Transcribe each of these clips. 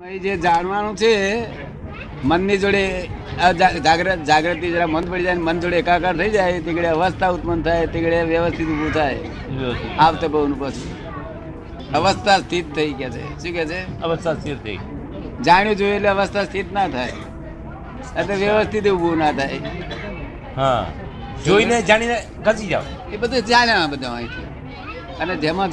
જે જાણવાનું છે મનની જોડે જાગ્રત જાગૃતિ જરા મન પડી જાય મન જોડે એકાકાર થઈ જાય તીકડે અવસ્થા ઉત્પન્ન થાય તીકડે વ્યવસ્થિત ઊભું થાય. આવતે બહુ પછી અવસ્થા સ્થિત થઈ ગયા છે. શું કે છે? અવસ્થા સ્થિર થઈ. જાણ્યું જોયું એટલે અવસ્થા સ્થિત ના થાય. એટલે વ્યવસ્થિત ઊભું ના થાય. હા. જોઈને જાણીને ખસી જાવ એ બધું જાણ્યા બધા અહીંથી. અને જેમાં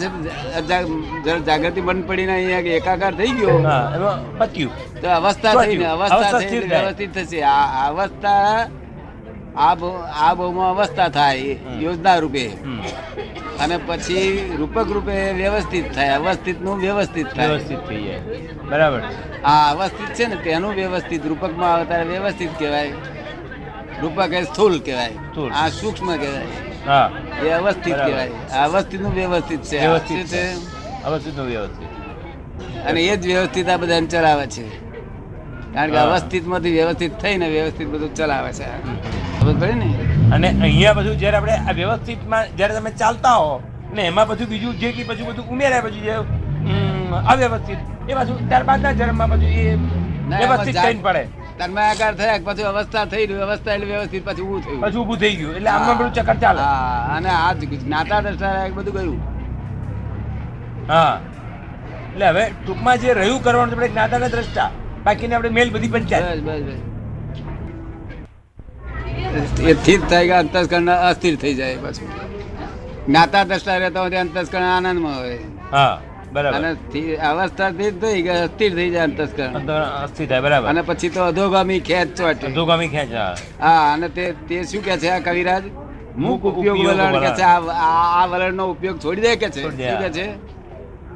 જાગૃતિ બંધ પડીને અહીંયા એકાકાર થઈ ગયો. એમાં પત્યું તો અવસ્થા થઈને થઈ અવસ્થા. વ્યવસ્થિત થશે. આ અવસ્થા આ આ બહુમાં અવસ્થા થાય યોજના રૂપે. અને પછી રૂપક રૂપે વ્યવસ્થિત થાય અવસ્થિતનું વ્યવસ્થિત થાય. વ્યવસ્થિત થઈ જાય. બરાબર. આ અવસ્થિત છે ને તેનું વ્યવસ્થિત. રૂપકમાં આવે ત્યારે વ્યવસ્થિત કહેવાય. રૂપક એ સ્થૂલ કહેવાય. આ સૂક્ષ્મ કહેવાય. એ અવસ્થિત કહેવાય. અવસ્થિતનું વ્યવસ્થિત છે. વ્યવસ્થિત છે. અવસ્થિતનું વ્યવસ્થિત. અને એ જ વ્યવસ્થિત આ બધાને ચલાવે છે. કારણ કે અવસ્થિતમાંથી વ્યવસ્થિત થઈને વ્યવસ્થિત બધું ચલાવે છે. ખબર પડી ને? અને અહીંયા બધું જ્યારે આપણે આ વ્યવસ્થિતમાં જ્યારે તમે ચાલતા હો ને એમાં બધું બીજું જે કે બધું બધું ઉમેરાય પછી જે અવ્યવસ્થિત એ પાછું ત્યારબાદના જન્મમાં બધું એ વ્યવસ્થિત થઈને પડે. તન્માયાકાર થયા પછી અવસ્થા થઈ અવસ્થા એટલે વ્યવસ્થિત પછી ઊભું થયું. પછી ઊભું થઈ ગયું એટલે આમાં બધું ચક્કર ચાલે. હા અને આ જ્ઞાતા દ્રષ્ટા એક બધું ગયું હા. એટલે હવે ટૂંકમાં જે રહ્યું કરવાનું આપણે જ્ઞાતા ને દ્રષ્ટા. બાકીને આપણે મેલ બધી પંચાયત. બસ બસ બસ. એ સ્થિત થઈ ગયા અંતસ્કરણ અસ્થિર થઈ જાય પાછું. જ્ઞાતા દ્રષ્ટા રહેતા હોય અંતસ્કરણ આનંદમાં હોય. હા. અને અવસ્થા સ્થિર થઈ ગયા અસ્થિર થઈ જાય અંતસ્કરણ અસ્થિર થાય બરાબર. અને પછી તો અધોગામી ખેંચ ચોટે. અધોગામી ખેંચ હા. હા અને તે તે શું કે છે આ કવિરાજ? ઉપયોગ ઉપયોગ વલણ કે છે? આ આ- આ વલણનો ઉપયોગ છોડી દે કે છે? શું કે છે?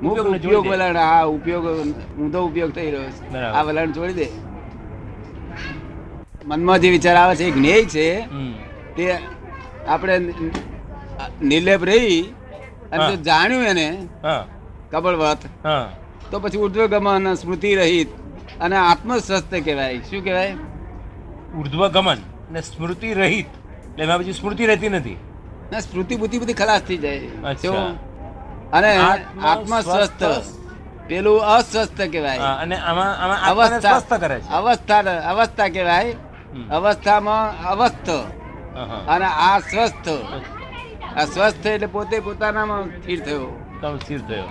મુખ ઉપયોગ વલણ હા ઉપયોગ ઊંધો ઉપયોગ થઈ રહ્યો છે. આ વલણ છોડી દે. મનમાં જે વિચાર આવે છે એ જ્ઞેય છે તે આપણે નિર્લેપ રહી અને જાણ્યું એને કબળવત હા. તો પછી ઉર્ધ્વગમન સ્મૃતિ રહિત અને આત્મસ્વસ્થ કહેવાય. શું કહેવાય? ઉર્ધ્વગમન ને સ્મૃતિ રહિત. એટલે એમાં પછી સ્મૃતિ રહેતી નથી. ના સ્મૃતિ બુદ્ધિ બધી ખલાસ થઈ જાય. અને આત્મ આત્મસ્વસ્થ. સ્વસ્થ. પેલું અસ્વસ્થ કહેવાય. અને આમાં આમાં અવસ્થા. સ્વસ્થ કરે છે. અવસ્થા અવસ્થા કહેવાય. અવસ્થામાં અવસ્થ. અને આ સ્વસ્થ. આ સ્વસ્થ એટલે પોતે પોતાનામાં સ્થિર થયો. સ્થિર થયો.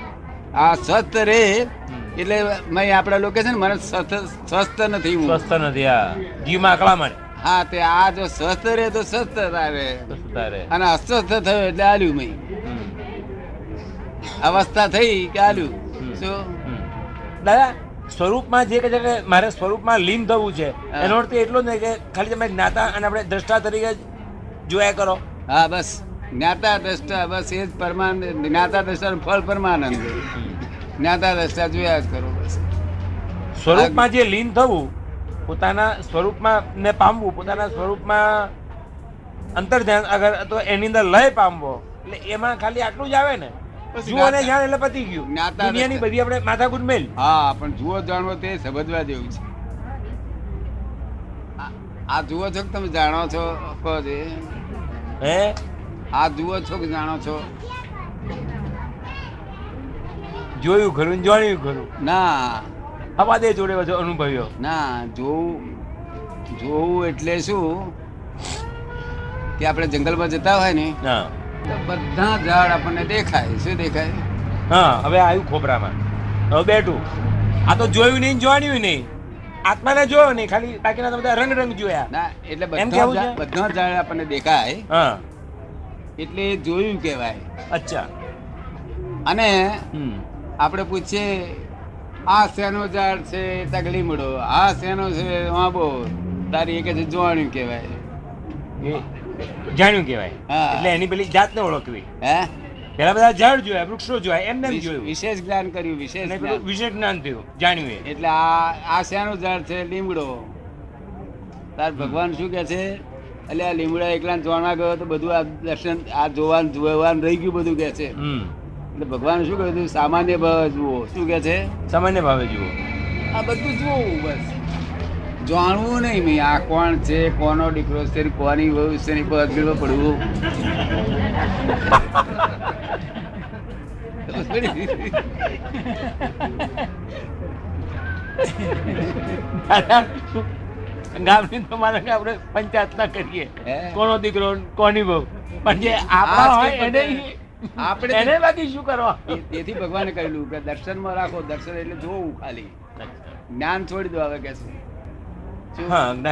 આ સ્વસ્થ રે એટલે મેં આપણા લોકો છે ને મને સ્વસ્થ નથી હું. સ્વસ્થ નથી આ જીવમાં આકડા મળે. હા તે આ જો સ્વસ્થ રે તો સ્વસ્થ રહે અને અસ્વસ્થ થયો એટલે આલ્યું મેં. અવસ્થા થઈ કે આલ્યું. શું? દાદા સ્વરૂપમાં જે કે છે કે મારે સ્વરૂપમાં લીન થવું છે એનો અર્થ એટલો જ નહીં કે ખાલી તમે જ્ઞાતા અને આપણે દ્રષ્ટા તરીકે જોયા કરો. હા બસ. જ્ઞાતા દ્રષ્ટા બસ એ જ પરમાનંદ જ્ઞાતા દ્રષ્ટા ફળ પરમાનંદ જ્ઞાતા દ્રષ્ટા જોયા જ કરો બસ. સ્વરૂપમાં જે લીન થવું પોતાના સ્વરૂપમાં ને પામવું પોતાના સ્વરૂપમાં અંતર ધ્યાન અગર તો એની અંદર લય પામવો એટલે એમાં ખાલી આટલું જ આવે ને? જુઓ ને જાણ એટલે પતી ગયું. દુનિયાની બધી આપણે માથાકૂટ મેલ હા પણ જુઓ જાણવો તે સમજવા જેવું છે. આ- જુઓ છો કે તમે જાણો છો? કહો છે હે? આ જુઓ છો કે જાણો છો? જોયું ખરું ને જાણ્યું ખરું? ના. હવા દે જોડે બધો અનુભવ્યો. ના જોવું જોવું એટલે શું? કે આપણે જંગલમાં જતા હોય ને બધા ઝાડ આપણને દેખાય. શું દેખાય? હા હવે આવ્યું ખોપરામાં હવે બેઠું. આ તો જોયું નહીં જાણ્યું નહીં. આત્માને જોયો નહીં ખાલી બાકીના બધા રંગ રંગ જોયા. ના એટલે બધા? બધા ઝાડ આપણને દેખાય. હા. એટલે જોયું કહેવાય. અચ્છા. અને આપણે પૂછીએ આ શેનો ઝાડ છે? તગલી મળો આ શેનો છે? વાંબો તારી એક જોવાણ્યું કહેવાય. એ જાણ્યું કહેવાય. એટલે એની પેલી જાતને ઓળખવી. હે? પેલા બધા ઝાડ જોયા વૃક્ષો જોયા એમને એમ વિશ- જોયું. વિશેષ જ્ઞાન કર્યું વિશેષ વિશેષ જ્ઞાન થયું જાણ્યું એટલે આ આ શેનું ઝાડ છે? લીમડો. તાર ભગવાન શું કે છે? એટલે આ લીમડા એકલા જોવા ગયો તો બધું આ દર્શન આ જોવાનું જોવાનું રહી ગયું બધું કે છે. એટલે ભગવાન શું કહ્યું સામાન્ય ભાવ જુઓ. શું કે છે? સામાન્ય ભાવે જુઓ. આ બધું જોવું બસ. જાણવું નહીં મેં આ કોણ છે કોનો દીકરો છે કોની વહુ છે ને બદગીરમાં પડવું. દાદા ગામની તો માને કે આપણે પંચાયત ના કરીએ. કોનો દીકરો કોની બહુ પણ જે આપણા હોય એને આપણે એને બાકી શું કરવા? તેથી ભગવાને કહેલું કે દર્શનમાં રાખો દર્શન એટલે જોવું ખાલી. જ્ઞાન છોડી દો હવે કે શું? જ્ઞાન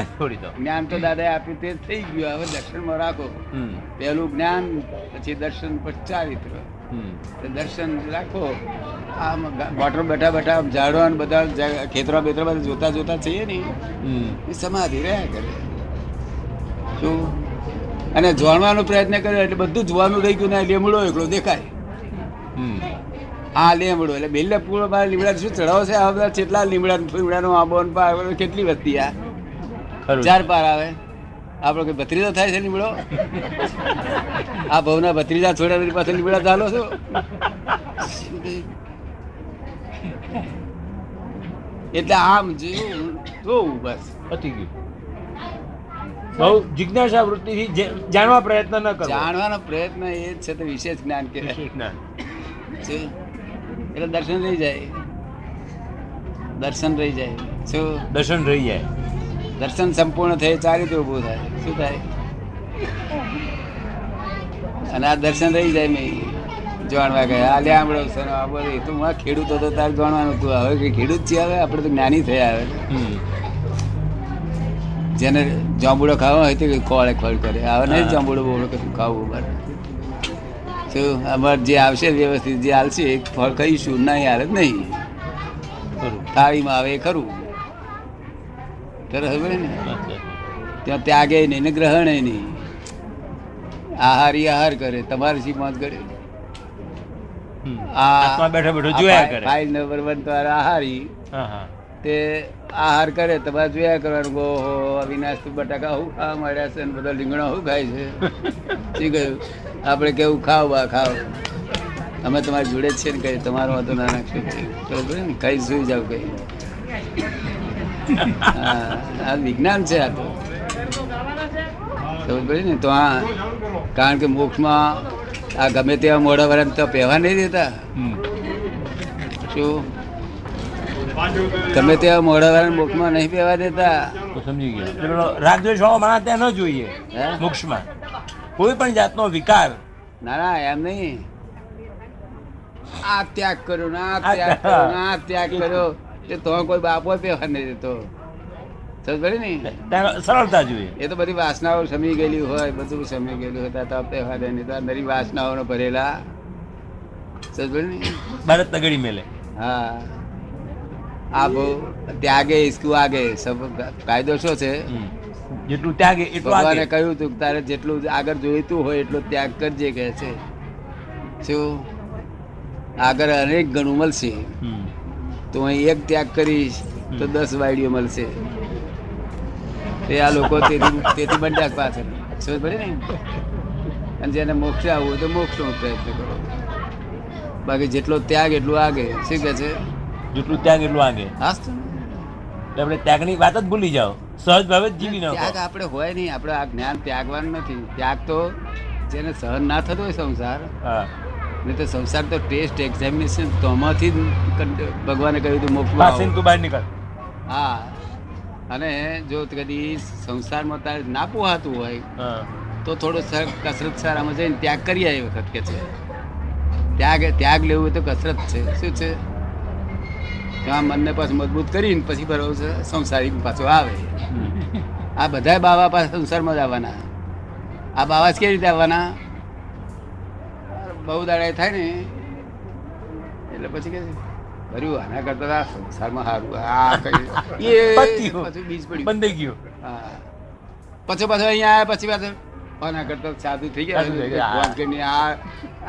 દો. જ્ઞાન તો દાદા આપ્યું તે થઈ ગયું હવે દર્શનમાં રાખો. પેલું પહેલું જ્ઞાન પછી દર્શન પછી ચારિત્ર. દર્શન રાખો. આમ મોટર બેઠા બેઠા ઝાડવા બધા ખેતરો બેતરો બધા જોતા જોતા છીએ ને. એ સમાધિ રહ્યા કરે. શું? અને જોડવાનો પ્રયત્ન કર્યો એટલે બધું જોવાનું રહી ગયું ને લીમડો એકલો દેખાય. આ લીમડો એટલે બેલે પૂરો બાર લીમડા શું ચડાવો છે? આ બધા કેટલા લીમડા લીમડાનો આંબો કેટલી વસ્તી આ? ચાર પાર આવે. આપણો કોઈ ભત્રીજા થાય છે લીમડો આ ભવના ભત્રીજા છોડ્યા એની પાસે લીમડા ચાલો છો? એટલે આમ જોયું જોવું બસ. પતી ગયું. બહુ જિજ્ઞાસા વૃત્તિથી જાણવા પ્રયત્ન ન કરો જાણવાનો પ્રયત્ન એ જ છે તો વિશેષ જ્ઞાન કે જ્ઞાન. એટલે દર્શન રહી જાય. દર્શન રહી જાય. શું દર્શન રહી જાય. દર્શન સંપૂર્ણ થાય ચારિત્ર ઊભું થાય. શું થાય? અને આ દર્શન રહી જાય મેં જાણવા ગયા. આ લ્યા છે સર આ બધું. તો હું ખેડૂત હતો તારે જાણવાનું તું હવે કે ખેડૂત છે હવે? આપણે તો જ્ઞાની થયા હવે. જેને જાંબુડો ખાવો હોય તો ખોળે ખોળ કરે. હવે નહીં. જાંબુડો બોબડો કશું ખાવું મારે શું અમારે જે આવશે વ્યવસ્થિત જે હાલશે એ ફળ ખાઈશું. નહીં હાલે જ નહીં. થાળીમાં આવે એ ખરું. તરસ ને. ત્યાં ત્યાગે નહીં ને ગ્રહણ નહીં. આહારી આહાર કરે તમારે શી મોત કરે આ બેઠો બેઠો જોયા કરે. ફાઇલ નંબર વન તમારા આહારી. તે આહાર કરે તમારે જોયા કરવાનું ઓહો અવિનાશ તું બટાકા હું ખાવા મળ્યા છે ને બધા લીંગણા શું ખાય છે? શું કહ્યું? આપણે કેવું ખાવ બા ખાવ. અમે તમારી જોડે જ છે ને કઈ તમારો વાંધો ના નાખશું. બરોબર ને? કઈ સુઈ જાવ કઈ. આ વિજ્ઞાન છે આ તો. ખબર પડી ને તો આ કારણ કે મોક્ષમાં આ ગમે તેવા મોડા વાળા તો પહેવા નહીં દેતા. શું ગમે તેવા મોડા વાળા મોક્ષમાં નહીં પહેવા દેતા. તો સમજી ગયા. રાગદ્વેષ વાળો માણસ ત્યાં ન જોઈએ? મોક્ષમાં. કોઈ પણ જાતનો વિકાર. ના ના એમ નહીં. આ ત્યાગ કર્યો ને ત્યાગ કર્યો ના ત્યાગ કર્યો એ તો કોઈ બાપો પહેવા નહીં દેતો. સરળતા જોઈએ એ તો બધી વાસનાઓ સમી ગયેલી હોય બધું સમી ગયેલું હોય તો તહેવાર નહીં. તો નરી વાસનાઓનો ભરેલા. ભારત તગડી મેલે. હા. આ બહુ ત્યાગે ઇસકુ આગે. સબ કાયદો શું છે? જેટલું ત્યાગે એટલું ભગવાને કહ્યું હતું કે તારે જેટલું આગળ જોઈતું હોય એટલો ત્યાગ કરજે કહે છે. શું? આગળ અનેક ગણું મળશે. તો અહીં એક ત્યાગ કરીશ તો દસ વાડીઓ મળશે. તે આ લોકો તેથી તેથી ત્યાગ પાછળ સમજ પડે ને અને જેને મોક્ષ આવવું હોય તો મોક્ષનો પ્રયત્ન કરો. બાકી જેટલો ત્યાગ એટલું આગે. શું કે છે? જેટલું ત્યાગ એટલું આગે. હા તો. આપણે ત્યાગની વાત જ ભૂલી જાઓ. સહજ ભાવે જીવી જીવી ત્યાગ આપણે હોય નહીં. આપણે આ જ્ઞાન ત્યાગવાનું નથી. ત્યાગ તો જેને સહન ના થતો હોય સંસાર હા. નહીં તો સંસાર તો ટેસ્ટ એક્ઝામિનેશન તોમાંથી જ ભગવાને કહ્યું હતું મોક્ષમાં તું બહાર નીકળ. હા. અને જો કદી સંસારમાં તારે ના પોહાતું હોય તો થોડો સર કસરત સારામાં જઈને ત્યાગ કરી આવી વખત કે છે. ત્યાગ ત્યાગ લેવું તો કસરત છે. શું છે? ત્યાં મનને પાછું મજબૂત કરીને પછી બરાબર સંસારી પાછો આવે. આ બધા બાવા પાસે સંસારમાં જ આવવાના. આ બાવા કેવી રીતે આવવાના? બહુ દાડા થાય ને એટલે પછી કે ભર્યું આના કરતા આ સંસારમાં સારું આ કઈ એ. પછી બીજ પડ્યું. બંધાઈ ગયું. હા. પછી પાછો અહીંયા આવ્યા પછી પાછો આના કરતા સાધુ થઈ ગયા. ફોન કરીને આ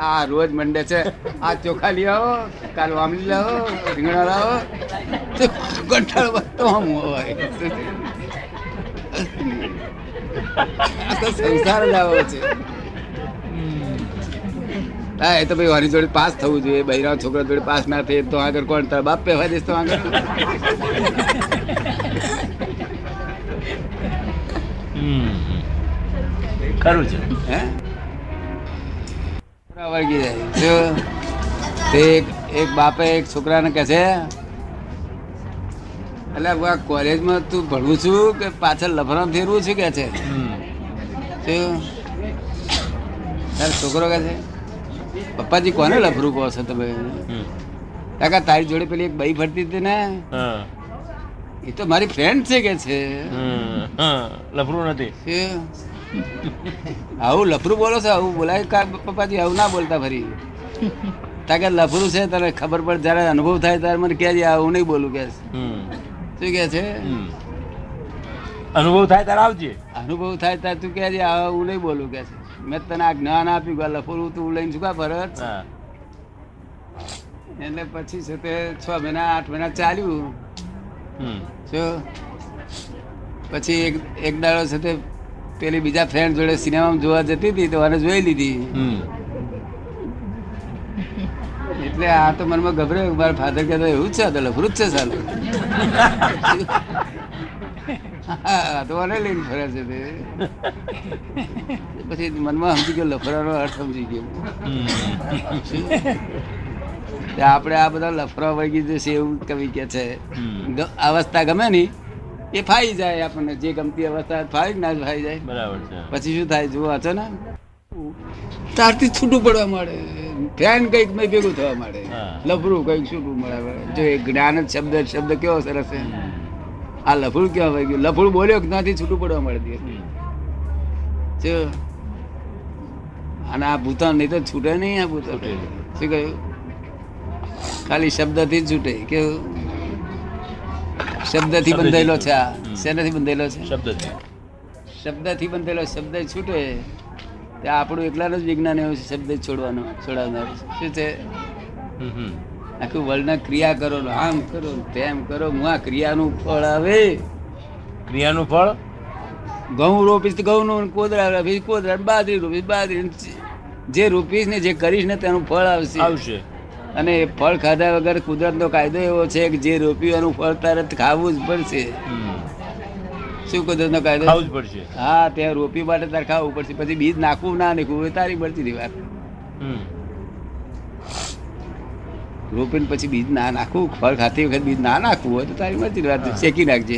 આ રોજ મંડે છે આ ચોખા લઈ આવો કાલ વામલી લાવો રીંગણા લાવો. કંટાળો બધો આમ હોય. આ તો સંસાર આવો છે. હા એ તો ભાઈ વારી જોડે પાસ થવું જોઈએ. બૈરા છોકરા જોડે પાસ ના થાય તો આગળ કોણ? તારા બાપ પહેવા દેશ તો આગળ. ખરું છે. હે? વળગી જાય. જો તે એક એક બાપે એક છોકરાને કહે છે એટલે આ કોલેજમાં તું ભણવું છું કે પાછળ લફરામ ફેરવું છું? કે છે. છોકરો કે છે પપ્પાજી કોને લફરું કહો છો તમે? કાકા તારી જોડે પેલી એક બઈ ફરતી હતી ને? એ તો મારી ફ્રેન્ડ છે કે છે? લફરું નથી. આવું લફરું બોલો છો આવું બોલાય કા પપ્પાજી આવું ના બોલતા ફરી. તાકે લફરું છે તને ખબર પડે જયારે અનુભવ થાય ત્યારે મને કહેજે આવું નહીં બોલું કે. શું કે છે? અનુભવ થાય ત્યારે આવજે. અનુભવ થાય ત્યારે તું કહેજે આવું નહીં બોલું કે છે. મેં તને આ જ્ઞાન આપ્યું કે આ તું લઈને શું ભરત. એટલે પછી છે તે છ મહિના આઠ મહિના ચાલ્યું. જો. શું પછી એક એક દાડો છે તે પેલી બીજા ફ્રેન્ડ જોડે સિનેમામાં જોવા જતી હતી તો મને જોઈ લીધી. એટલે આ તો મનમાં ગભરાયું મારા ફાધર કહેતો એવું જ છે તો લફરું જ છે સારું તો આને લઈને ફરે છે તે. પછી મનમાં સમજી ગયો લફરાનો અર્થ સમજી ગયો. આપણે આ બધા લફરા વળગી જશે એવું કવિ કે છે. અવસ્થા ગમે ની એ ફાઈ જાય આપણને. જે ગમતી અવસ્થા ફાઈ ના ફાઈ જાય. બરાબર છે. પછી શું થાય? જુઓ છે ને તારથી છૂટું પડવા માંડે. ફેન કંઈક મેં ભેગું થવા માંડે. લફરું કંઈક છૂટું મળે. જો એ જ્ઞાન જ શબ્દ શબ્દ કેવો સરસ છે. આ લફુલ કેવા હોય ગયું? લફુલ બોલ્યો જ્ઞાથી છૂટું પડવા મળે અને આ ભૂતાન નહીં તો છૂટે નહીં આ ભૂતાન. શું કહ્યું? ખાલી શબ્દથી જ છૂટે. કેવું શબ્દથી શબ્દથી બંધાયેલો છે આ. શેનાથી બંધાયેલો છે? શબ્દ છે શબ્દથી બંધેલો શબ્દ છૂટે. તે આપણું એકલાનું જ વિજ્ઞાન એવું છે શબ્દ છોડવાનું છોડાવનારું શું છે. આખું વર્લ્ડના ક્રિયા કરો આમ કરો તેમ કરો હું આ ક્રિયાનું ફળ આવે. ક્રિયાનું ફળ? ઘઉં રોપીશ તો ઘઉંનું નું કોદરા રોપીશ કોદરા ને બાજરી રોપીશ બાજરી જે રોપીશ ને જે કરીશ ને તેનું ફળ આવશે. આવશે. અને એ ફળ ખાધા વગર કુદરતનો કાયદો એવો છે કે જે રોપ્યું એનું ફળ તરત ખાવું જ પડશે. શું કુદરતનો કાયદો? ખાવું જ પડશે. હા ત્યાં રોપી માટે તારે ખાવું પડશે. પછી બીજ નાખવું ના નાખવું એ તારી મળતી વાત. રોપીને પછી બીજ ના નાખવું ફળ ખાતી વખત બીજ ના નાખવું હોય તો તારી મળતી વાત શેકી નાખજે.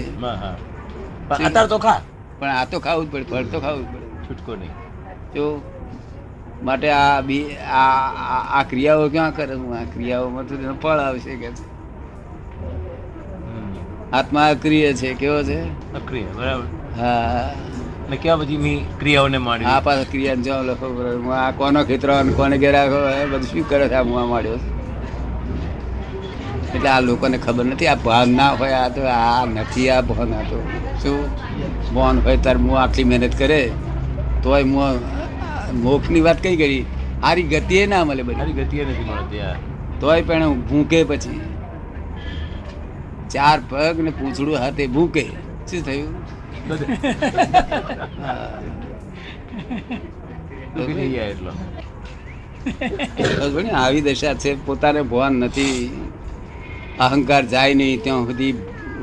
અત્યારે તો ખા. પણ આ તો ખાવું જ પડે ફળ તો ખાવું જ પડે. છૂટકો નહીં. તો માટે આ બી આ આ- ક્રિયાઓ ક્યાં કરે હું? આ ક્રિયાઓમાં તો તેનો ફળ આવશે કે આત્મા અક્રિય છે કેવો છે? અક્રિય બરાબર. હા ને ક્યાં પછી મી ક્રિયાઓને માણી આ પાછા ક્રિયા જો લખો બરાબર. આ કોનો ખેતરો કોને ઘેરા બધું શું કરે છે આ મુવા માંડ્યો? છે. એટલે આ લોકોને ખબર નથી આ ભાન ના હોય આ તો આ નથી આ ભાન આ તો શું? ભાન હોય તાર મું આટલી મહેનત કરે તોય મું મોક્ષની વાત કઈ કરી? આરી ગતિએ ના મળે બધી. આરી ગતિએ નથી મળતી આ તોય પણ ભૂકે પછી. ચાર પગ ને પૂંછડું હાથે ભૂકે. શું થયું? આવી દશા છે પોતાને ભવાન નથી. અહંકાર જાય નહીં ત્યાં બધી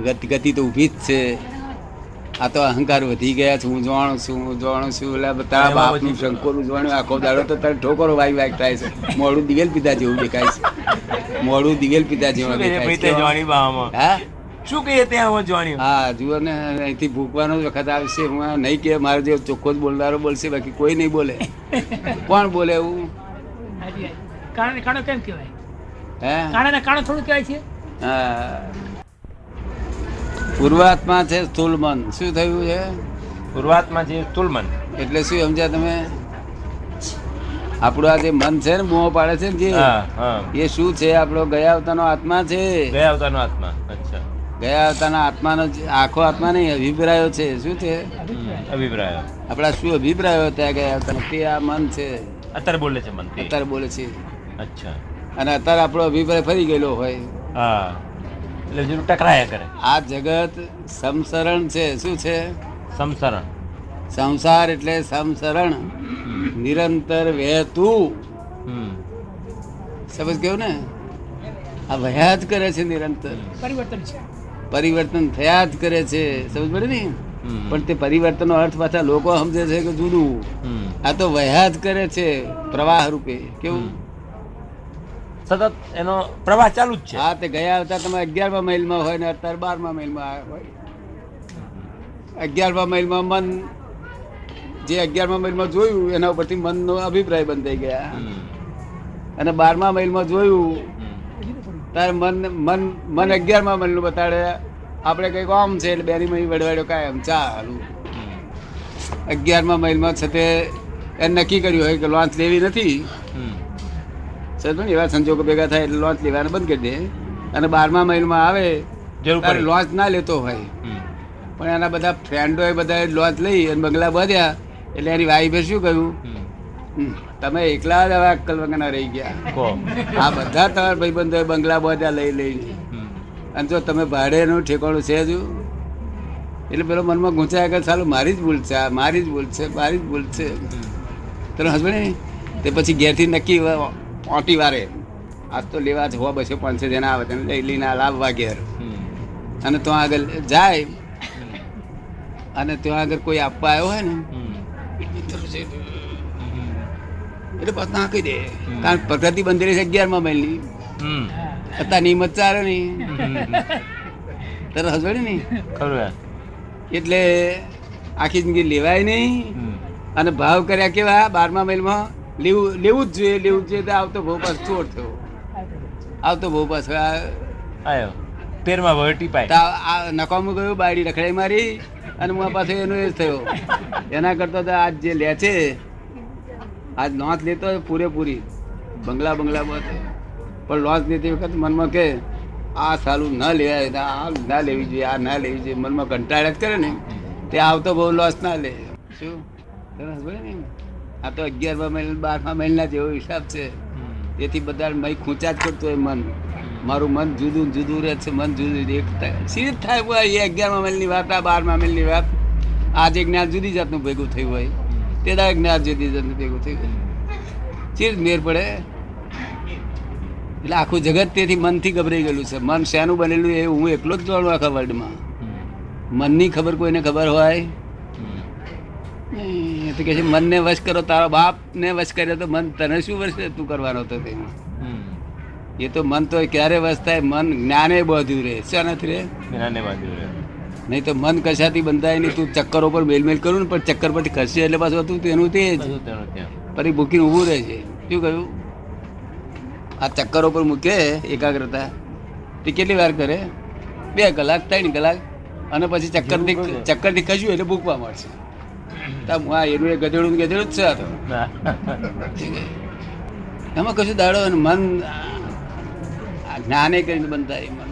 ગતિ ગતિ તો ઊભી જ છે. આ તો અહંકાર વધી ગયા છે હું જાણું છું હું જાણું છું. એટલે તારા બાપનું શંકોનું જાણ્યું આખો દાડો તો તારે ઠોકરો વાઈ વાઈ થાય છે. મોડું દિવેલ પીધા જેવું દેખાય છે. મોડું દિવેલ પીધા જેવું દેખાય છે તે જોણી બામાં હા? શું કહીએ ત્યાં હું જાણ્યું હા જુઓ ને અહીંથી ભૂકવાનો જ વખત આવશે હું નહીં કે મારો જે ચોખ્ખો જ બોલનારો બોલશે બાકી કોઈ નહીં બોલે. કોણ બોલે એવું? હાજી. કાણો કેમ કહેવાય? હે? કાણાને કાણો થોડું કહેવાય છે. પૂર્વાત્મા છે સ્થૂલ મન શું થયું છે? પૂર્વાત્મા છે તુલમન એટલે શું સમજ્યા તમે? આપણું આ જે મન છે ને બૂમો પાડે છે ને જે એ શું છે? આપણો ગયા અવતારનો આત્મા છે. ગયા અવતારનો આત્મા અચ્છા. ગયા અવતારના આત્માનો આખો આત્મા નહીં અભિપ્રાયો છે. શું છે? અભિપ્રાયો અભિપ્રાય. આપણા શું અભિપ્રાયો ત્યાં ગયા અવતાર તે આ મન છે. અત્યારે બોલે છે મન અત્યારે બોલે છે. અચ્છા. અને અત્યારે આપણો અભિપ્રાય ફરી ગયેલો હોય. હા. એટલે જરૂર ટકરાયા કરે. આ જગત સમસરણ છે. શું છે? સમસરણ સંસાર એટલે સમસરણ નિરંતર વહેતું. સમજ કેવું ને? આ વહ્યા જ કરે છે નિરંતર. પરિવર્તન છે. પરિવર્તન થયા જ કરે છે. સમજ પડે ને? પણ તે પરિવર્તનનો અર્થ પાછા લોકો સમજે છે કે જુદું. આ તો વહ્યા જ કરે છે પ્રવાહ રૂપે. કેવું? સતત એનો પ્રવાહ ચાલુ જ છે. હા તે ગયા હતા તમે અગિયારમા મહિલમાં હોય ને અત્યારે બારમા મહિલમાં હોય. અગિયારમા મહિલમાં મન જે અગિયારમા મહિલમાં જોયું એના ઉપરથી મનનો અભિપ્રાય બંધાઈ ગયા. અને બારમા મહિલમાં જોયું. તારે મન મન મન અગિયારમા મહિલનું બતાડે. આપણે કંઈક આમ છે એટલે બેની મહિલ વડવાડ્યો કાંઈ આમ ચાલુ. અગિયારમા મહિલમાં છે તે એને નક્કી કર્યું હોય કે લોન્ચ લેવી નથી. સમજો એવા સંજોગો ભેગા થાય એટલે લોન્ચ લેવાનું બંધ કરી દે. અને બારમા મહિનામાં આવે ત્યારે લોન્ચ ના લેતો હોય. પણ એના બધા ફ્રેન્ડો એ બધા લોન્ચ લઈ અને બંગલા બધ્યા. એટલે એની વાઈફે શું કહ્યું હમ. "હમ, તમે એકલા જ હવે અક્કલ વગરના રહી ગયા. આ બધા તમારા ભાઈબંધોએ બંગલા બધા લઈ લઈને અને જો તમે ભાડેનું ઠેકાણું છે જ એટલે પેલો મનમાં ગુંચાય કે ચાલો મારી જ ભૂલ છે આ મારી જ ભૂલ છે મારી જ ભૂલ છે. તને હસબન્ડ તે પછી ઘેરથી નક્કી ઓટી વારે. આજ તો લેવા હોવા બસો પાંચસો જણા આવે તેને લઈ લઈને લાવવા ઘેર અને ત્યાં આગળ જાય. અને ત્યાં આગળ કોઈ આપવા આવ્યો હોય ને. એટલે પાછું નાખી દે. કારણ પ્રગતિ બંધેલી છે અગિયારમાં મહિલની. અત્યારે નિયમત ચાલે નહીં. તરત હસવાડી નહીં? એટલે આખી જિંદગી લેવાય નહીં. અને ભાવ કર્યા કેવા? બારમા મહિલમાં લેવું લેવું જ જોઈએ લેવું જ જોઈએ તો આવતો બહુ પાસ ચોર થયો. આવતો બહુ પાસ આવ્યો તેરમાં વહટી પાય આ નકામું ગયું બાયડી રખડાઈ મારી અને હું પાસે એનો એ થયો. એના કરતા તો આજ જે લે છે આજ નોંધ લેતો પૂરેપૂરી. બંગલા બંગલા પણ લોસ લેતી વખત મનમાં કે આ સારું ન લેવાય આ ના લેવી જોઈએ આ ના લેવી જોઈએ. મનમાં કંટાળક કરે ને તે આવતો બહુ લોસ ના લે. શું? તને ને આ તો અગિયારમા મહિના બારમા મહિના જેવો હિસાબ છે. તેથી બધા મય ખૂંચા જ કરતો હોય મન. મારું મન જુદું જુદું રહે છે મન જુદું એક સીધ થાય હોય એ અગિયારમા મહિલની વાત આ બારમા મહિલની વાત. આજે જ્ઞાન જુદી જાતનું ભેગું થયું હોય. તે દાડે જ્ઞાન જુદી જાતનું ભેગું થયું હોય. ચીર મેર પડે. એટલે આખું જગત તેથી મનથી ગભરાઈ ગયેલું છે. મન શેનું બનેલું એ હું એકલો જ જાણું આખા વર્લ્ડમાં મનની ખબર કોઈને ખબર હોય. એ તો કે છે મનને વશ કરો તારા બાપને વશ કર્યો તો મન તને શું વશ તું કરવાનો હતો તે. એ તો મન તો ક્યારે વશ થાય? મન જ્ઞાને બધું રહે. શા નથી રે જ્ઞાને બાંધ્યું રહે. નહીં તો મન કશાથી બંધાય નહીં. તું ચક્કર ઉપર મેલમેલ કરું ને પણ ચક્કર પરથી ખસે એટલે પાછું હતું તેનું તે જ. ફરી ભૂકીને ઊભું રહે છે. શું કહ્યું? આ ચક્કર ઉપર મૂકે એકાગ્રતા. તે કેટલી વાર કરે? બે કલાક ત્રણ કલાક. અને પછી ચક્કરથી ચક્કરથી ખસ્યું એટલે ભૂકવા મળશે. આ એનું એ ગધેડું ગધેડું જ છે આ તો એમાં કશું દાડો મન જ્ઞાને કરીને બનતા એ મન?